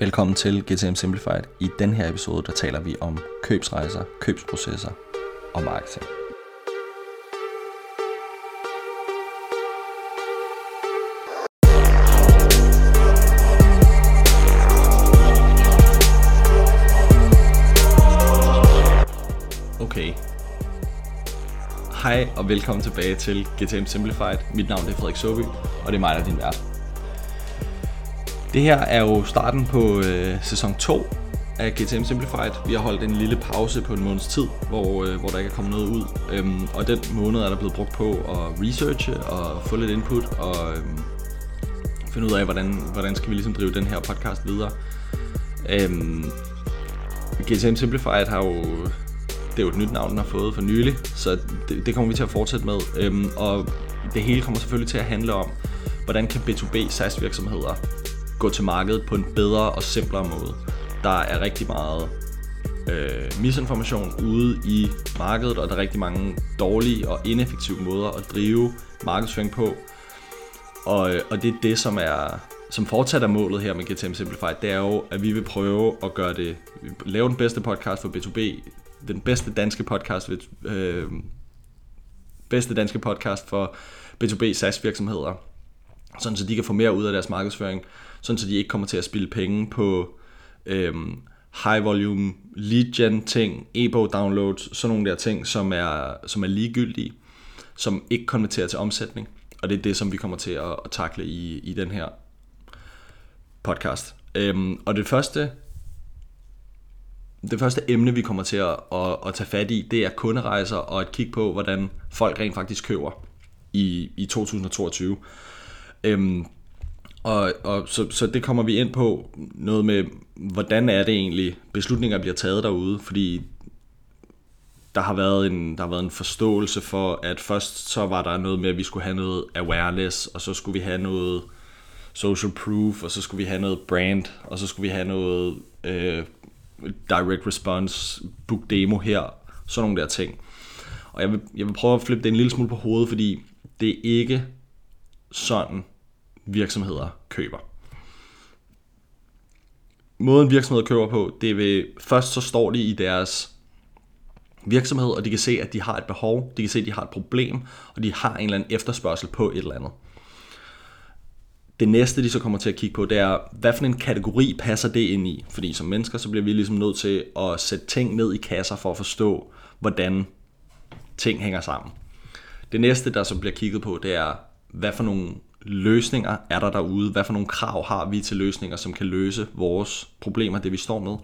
Velkommen til GTM Simplified. I den her episode, der taler vi om købsrejser, købsprocesser og marketing. Okay. Hej og velkommen tilbage til GTM Simplified. Mit navn er Frederik Soby, og det er mig, der er din vært. Det her er jo starten på øh, sæson 2 af GTM Simplified. Vi har holdt en lille pause på en måneds tid, hvor, øh, hvor der ikke er kommet noget ud. Øhm, og den måned er der blevet brugt på at researche og få lidt input og øhm, finde ud af, hvordan, hvordan skal vi ligesom drive den her podcast videre. Øhm, GTM Simplified har jo det er jo et nyt navn, den har fået for nylig, så det, det kommer vi til at fortsætte med. Øhm, og det hele kommer selvfølgelig til at handle om, hvordan kan B2B SaaS virksomheder gå til markedet på en bedre og simplere måde. Der er rigtig meget øh, misinformation ude i markedet, og der er rigtig mange dårlige og ineffektive måder at drive markedsføring på. Og, øh, og det er det, som er som fortsat er målet her med GTM Simplified, det er jo, at vi vil prøve at gøre det, lave den bedste podcast for B2B, den bedste danske podcast, øh, bedste danske podcast for B2B SaaS virksomheder, sådan så de kan få mere ud af deres markedsføring, sådan så de ikke kommer til at spille penge på øhm, high volume lead gen ting, e-bog downloads, sådan nogle der ting, som er, som er ligegyldige, som ikke konverterer til omsætning. Og det er det, som vi kommer til at, at takle i, i den her podcast. Øhm, og det første, det første emne, vi kommer til at, at, at tage fat i, det er kunderejser og at kigge på, hvordan folk rent faktisk køber i, i 2022. Øhm, og, og så, så det kommer vi ind på, noget med, hvordan er det egentlig, beslutninger bliver taget derude, fordi der har været en, der har været en forståelse for, at først så var der noget med, at vi skulle have noget awareness, og så skulle vi have noget social proof, og så skulle vi have noget brand, og så skulle vi have noget øh, direct response, book demo her, sådan nogle der ting. Og jeg vil, jeg vil prøve at flippe det en lille smule på hovedet, fordi det er ikke sådan, virksomheder køber. Måden virksomheder køber på, det vil først så står de i deres virksomhed, og de kan se, at de har et behov, de kan se, at de har et problem, og de har en eller anden efterspørgsel på et eller andet. Det næste, de så kommer til at kigge på, det er, hvad for en kategori passer det ind i? Fordi som mennesker, så bliver vi ligesom nødt til at sætte ting ned i kasser for at forstå, hvordan ting hænger sammen. Det næste, der så bliver kigget på, det er, hvad for nogle løsninger er der derude? Hvad for nogle krav har vi til løsninger, som kan løse vores problemer, det vi står med?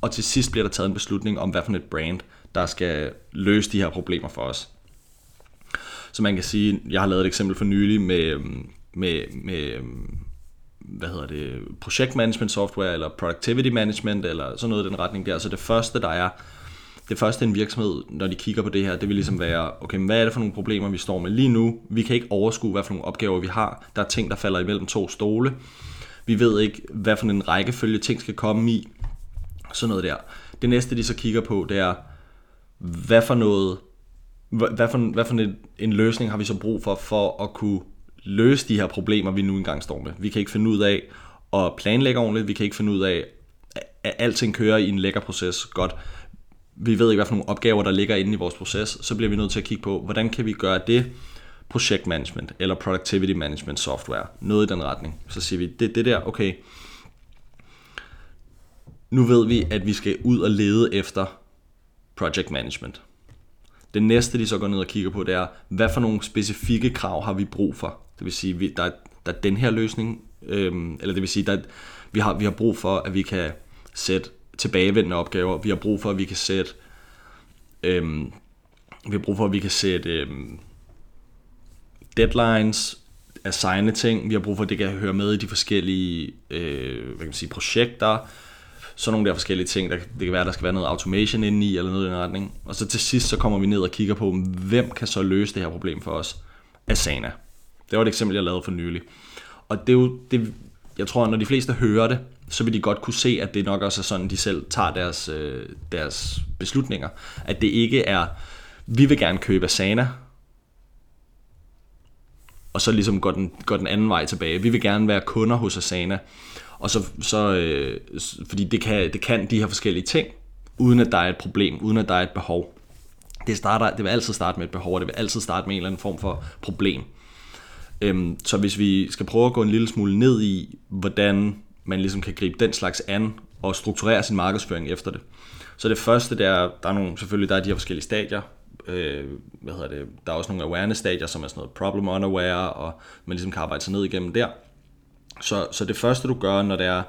Og til sidst bliver der taget en beslutning om, hvad for et brand, der skal løse de her problemer for os. Så man kan sige, jeg har lavet et eksempel for nylig med, med, med hvad hedder det, projektmanagement software, eller productivity management, eller sådan noget i den retning der. Så det første, der er, det første en virksomhed, når de kigger på det her, det vil ligesom være, okay, hvad er det for nogle problemer, vi står med lige nu? Vi kan ikke overskue, hvad for nogle opgaver vi har. Der er ting, der falder imellem to stole. Vi ved ikke, hvad for en rækkefølge ting skal komme i. Sådan noget der. Det næste, de så kigger på, det er, hvad for noget, hvad for, hvad for en, en løsning har vi så brug for, for at kunne løse de her problemer, vi nu engang står med. Vi kan ikke finde ud af at planlægge ordentligt, vi kan ikke finde ud af, at alting kører i en lækker proces godt vi ved ikke, hvad for nogle opgaver, der ligger inde i vores proces, så bliver vi nødt til at kigge på, hvordan kan vi gøre det projektmanagement eller productivity management software, noget i den retning. Så siger vi, det det der, okay, nu ved vi, at vi skal ud og lede efter project management. Det næste, de så går ned og kigger på, det er, hvad for nogle specifikke krav har vi brug for? Det vil sige, der er, der er den her løsning, øhm, eller det vil sige, der, vi, har, vi har brug for, at vi kan sætte tilbagevendende opgaver. Vi har brug for, at vi kan sætte øhm, vi har brug for, at vi kan sætte øhm, deadlines, assigne ting. Vi har brug for, at det kan høre med i de forskellige øh, hvad kan man sige, projekter. Sådan nogle der forskellige ting. Der, det kan være, at der skal være noget automation inde i, eller noget i den retning. Og så til sidst, så kommer vi ned og kigger på, hvem kan så løse det her problem for os? Asana. Det var et eksempel, jeg lavede for nylig. Og det er jo, det, jeg tror, når de fleste hører det, så vil de godt kunne se, at det nok også er sådan, de selv tager deres, øh, deres beslutninger. At det ikke er, vi vil gerne købe Asana, og så ligesom går den, går den anden vej tilbage. Vi vil gerne være kunder hos Asana, Og så, så øh, fordi det kan, det kan de her forskellige ting, uden at der er et problem, uden at der er et behov. Det, starter, det vil altid starte med et behov, og det vil altid starte med en eller anden form for problem. Øhm, så hvis vi skal prøve at gå en lille smule ned i, hvordan man ligesom kan gribe den slags an, og strukturere sin markedsføring efter det. Så det første, der, der er nogle, selvfølgelig der er de her forskellige stadier. Øh, hvad hedder det? Der er også nogle awareness-stadier, som er sådan noget problem unaware, og man ligesom kan arbejde sig ned igennem der. Så, så det første, du gør, når det er,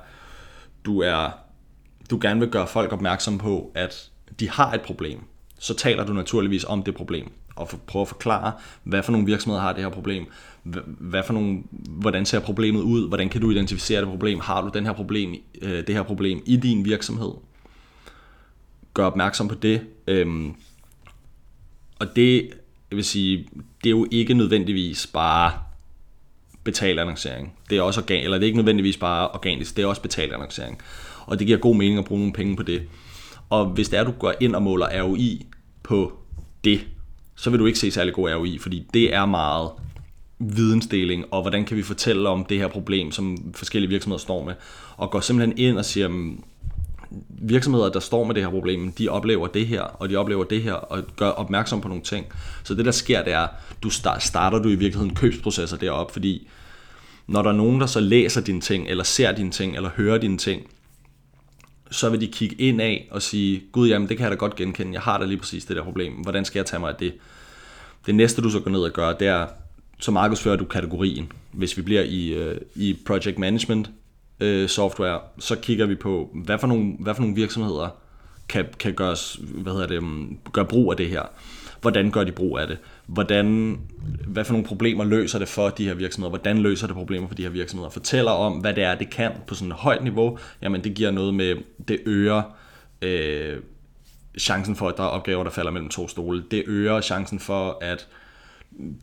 du er, du gerne vil gøre folk opmærksom på, at de har et problem, så taler du naturligvis om det problem og prøve at forklare, hvad for nogle virksomheder har det her problem, hvad for nogle, hvordan ser problemet ud, hvordan kan du identificere det problem, har du den her problem, øh, det her problem i din virksomhed, gør opmærksom på det, øhm, og det, jeg vil sige, det er jo ikke nødvendigvis bare betalt annoncering. Det er også organ, eller det er ikke nødvendigvis bare organisk, det er også betalt annoncering. Og det giver god mening at bruge nogle penge på det. Og hvis det er, at du går ind og måler ROI på det, så vil du ikke se særlig god ROI, fordi det er meget vidensdeling, og hvordan kan vi fortælle om det her problem, som forskellige virksomheder står med, og går simpelthen ind og siger, mm, virksomheder, der står med det her problem, de oplever det her, og de oplever det her, og gør opmærksom på nogle ting. Så det, der sker, det er, du starter du i virkeligheden købsprocesser derop, fordi når der er nogen, der så læser dine ting, eller ser dine ting, eller hører dine ting, så vil de kigge ind af og sige, gud jamen, det kan jeg da godt genkende, jeg har da lige præcis det der problem, hvordan skal jeg tage mig af det? Det næste, du så går ned og gør, det er, så markedsfører du kategorien. Hvis vi bliver i, øh, i project management øh, software, så kigger vi på, hvad for nogle, hvad for nogle virksomheder kan, kan gøres, hvad hedder det, mm, gør brug af det her. Hvordan gør de brug af det? Hvordan, hvad for nogle problemer løser det for de her virksomheder? Hvordan løser det problemer for de her virksomheder? Fortæller om, hvad det er, det kan på sådan et højt niveau. Jamen, det giver noget med, det øger øh, chancen for, at der er opgaver, der falder mellem to stole. Det øger chancen for, at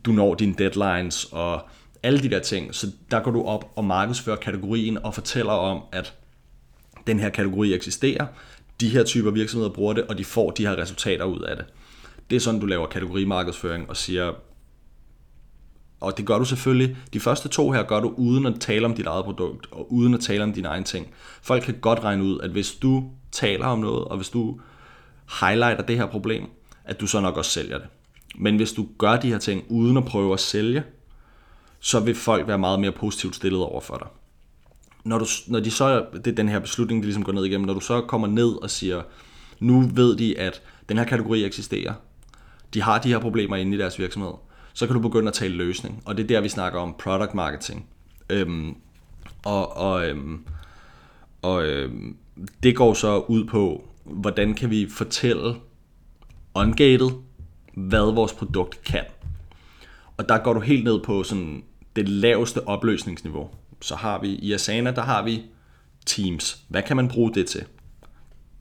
du når dine deadlines og alle de der ting. Så der går du op og markedsfører kategorien og fortæller om, at den her kategori eksisterer, de her typer virksomheder bruger det, og de får de her resultater ud af det. Det er sådan, du laver kategorimarkedsføring og siger, og det gør du selvfølgelig. De første to her gør du uden at tale om dit eget produkt, og uden at tale om dine egne ting. Folk kan godt regne ud, at hvis du taler om noget, og hvis du highlighter det her problem, at du så nok også sælger det. Men hvis du gør de her ting uden at prøve at sælge, så vil folk være meget mere positivt stillet over for dig. Når, du, når de så, det er den her beslutning, de ligesom går ned igennem, når du så kommer ned og siger, nu ved de, at den her kategori eksisterer, de har de her problemer inde i deres virksomhed, så kan du begynde at tale løsning. Og det er der, vi snakker om product marketing. Øhm, og og, øhm, og øhm, det går så ud på, hvordan kan vi fortælle ungated, hvad vores produkt kan. Og der går du helt ned på sådan det laveste opløsningsniveau. Så har vi i Asana, der har vi Teams. Hvad kan man bruge det til?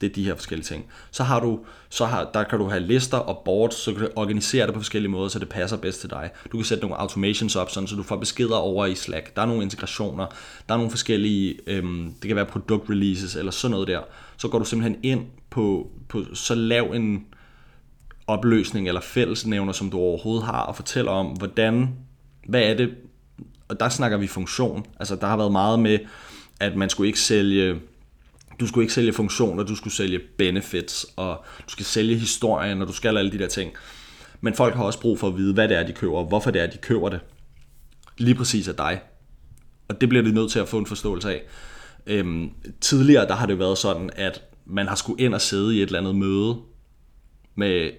Det er de her forskellige ting. Så har du, så har, der kan du have lister og boards, så kan du organisere det på forskellige måder, så det passer bedst til dig. Du kan sætte nogle automations op, sådan, så du får beskeder over i Slack. Der er nogle integrationer, der er nogle forskellige, øhm, det kan være produkt releases eller sådan noget der. Så går du simpelthen ind på, på så lav en opløsning eller fællesnævner, som du overhovedet har, og fortæller om, hvordan, hvad er det, og der snakker vi funktion. Altså der har været meget med, at man skulle ikke sælge du skulle ikke sælge funktioner, du skulle sælge benefits, og du skal sælge historien, og du skal alle de der ting. Men folk har også brug for at vide, hvad det er, de køber, og hvorfor det er, de køber det. Lige præcis af dig. Og det bliver de nødt til at få en forståelse af. Øhm, tidligere der har det været sådan, at man har skulle ind og sidde i et eller andet møde med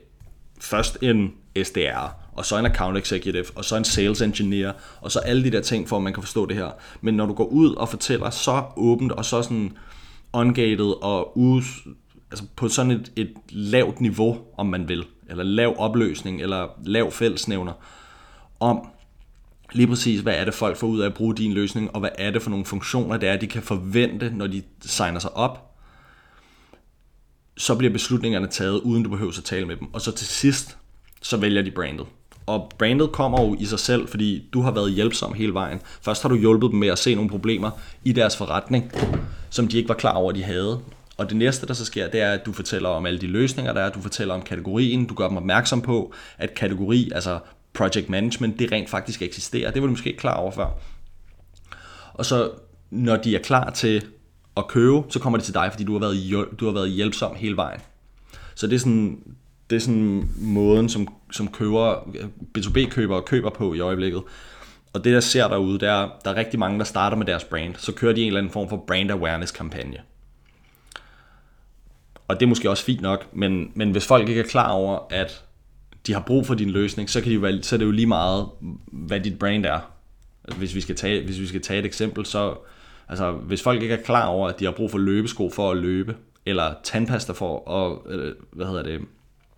først en SDR, og så en account executive, og så en sales engineer, og så alle de der ting, for at man kan forstå det her. Men når du går ud og fortæller så åbent, og så sådan ungated og ude, altså på sådan et, et lavt niveau, om man vil, eller lav opløsning, eller lav fællesnævner, om lige præcis, hvad er det folk får ud af at bruge din løsning, og hvad er det for nogle funktioner, det er, de kan forvente, når de signer sig op, så bliver beslutningerne taget, uden du behøver at tale med dem. Og så til sidst, så vælger de brandet. Og brandet kommer jo i sig selv, fordi du har været hjælpsom hele vejen. Først har du hjulpet dem med at se nogle problemer i deres forretning, som de ikke var klar over, de havde. Og det næste, der så sker, det er, at du fortæller om alle de løsninger, der er. Du fortæller om kategorien. Du gør dem opmærksom på, at kategori, altså project management, det rent faktisk eksisterer. Det var du måske ikke klar over før. Og så når de er klar til at købe, så kommer de til dig, fordi du har været, du har været hjælpsom hele vejen. Så det er sådan, det er sådan måden, som, som køber, B2B-købere køber på i øjeblikket. Og det, jeg ser derude, det er, der er rigtig mange, der starter med deres brand. Så kører de en eller anden form for brand awareness kampagne. Og det er måske også fint nok, men, men hvis folk ikke er klar over, at de har brug for din løsning, så, kan de jo, så er det jo lige meget, hvad dit brand er. Hvis vi skal tage, hvis vi skal tage et eksempel, så altså, hvis folk ikke er klar over, at de har brug for løbesko for at løbe, eller tandpasta for at, øh, hvad hedder det,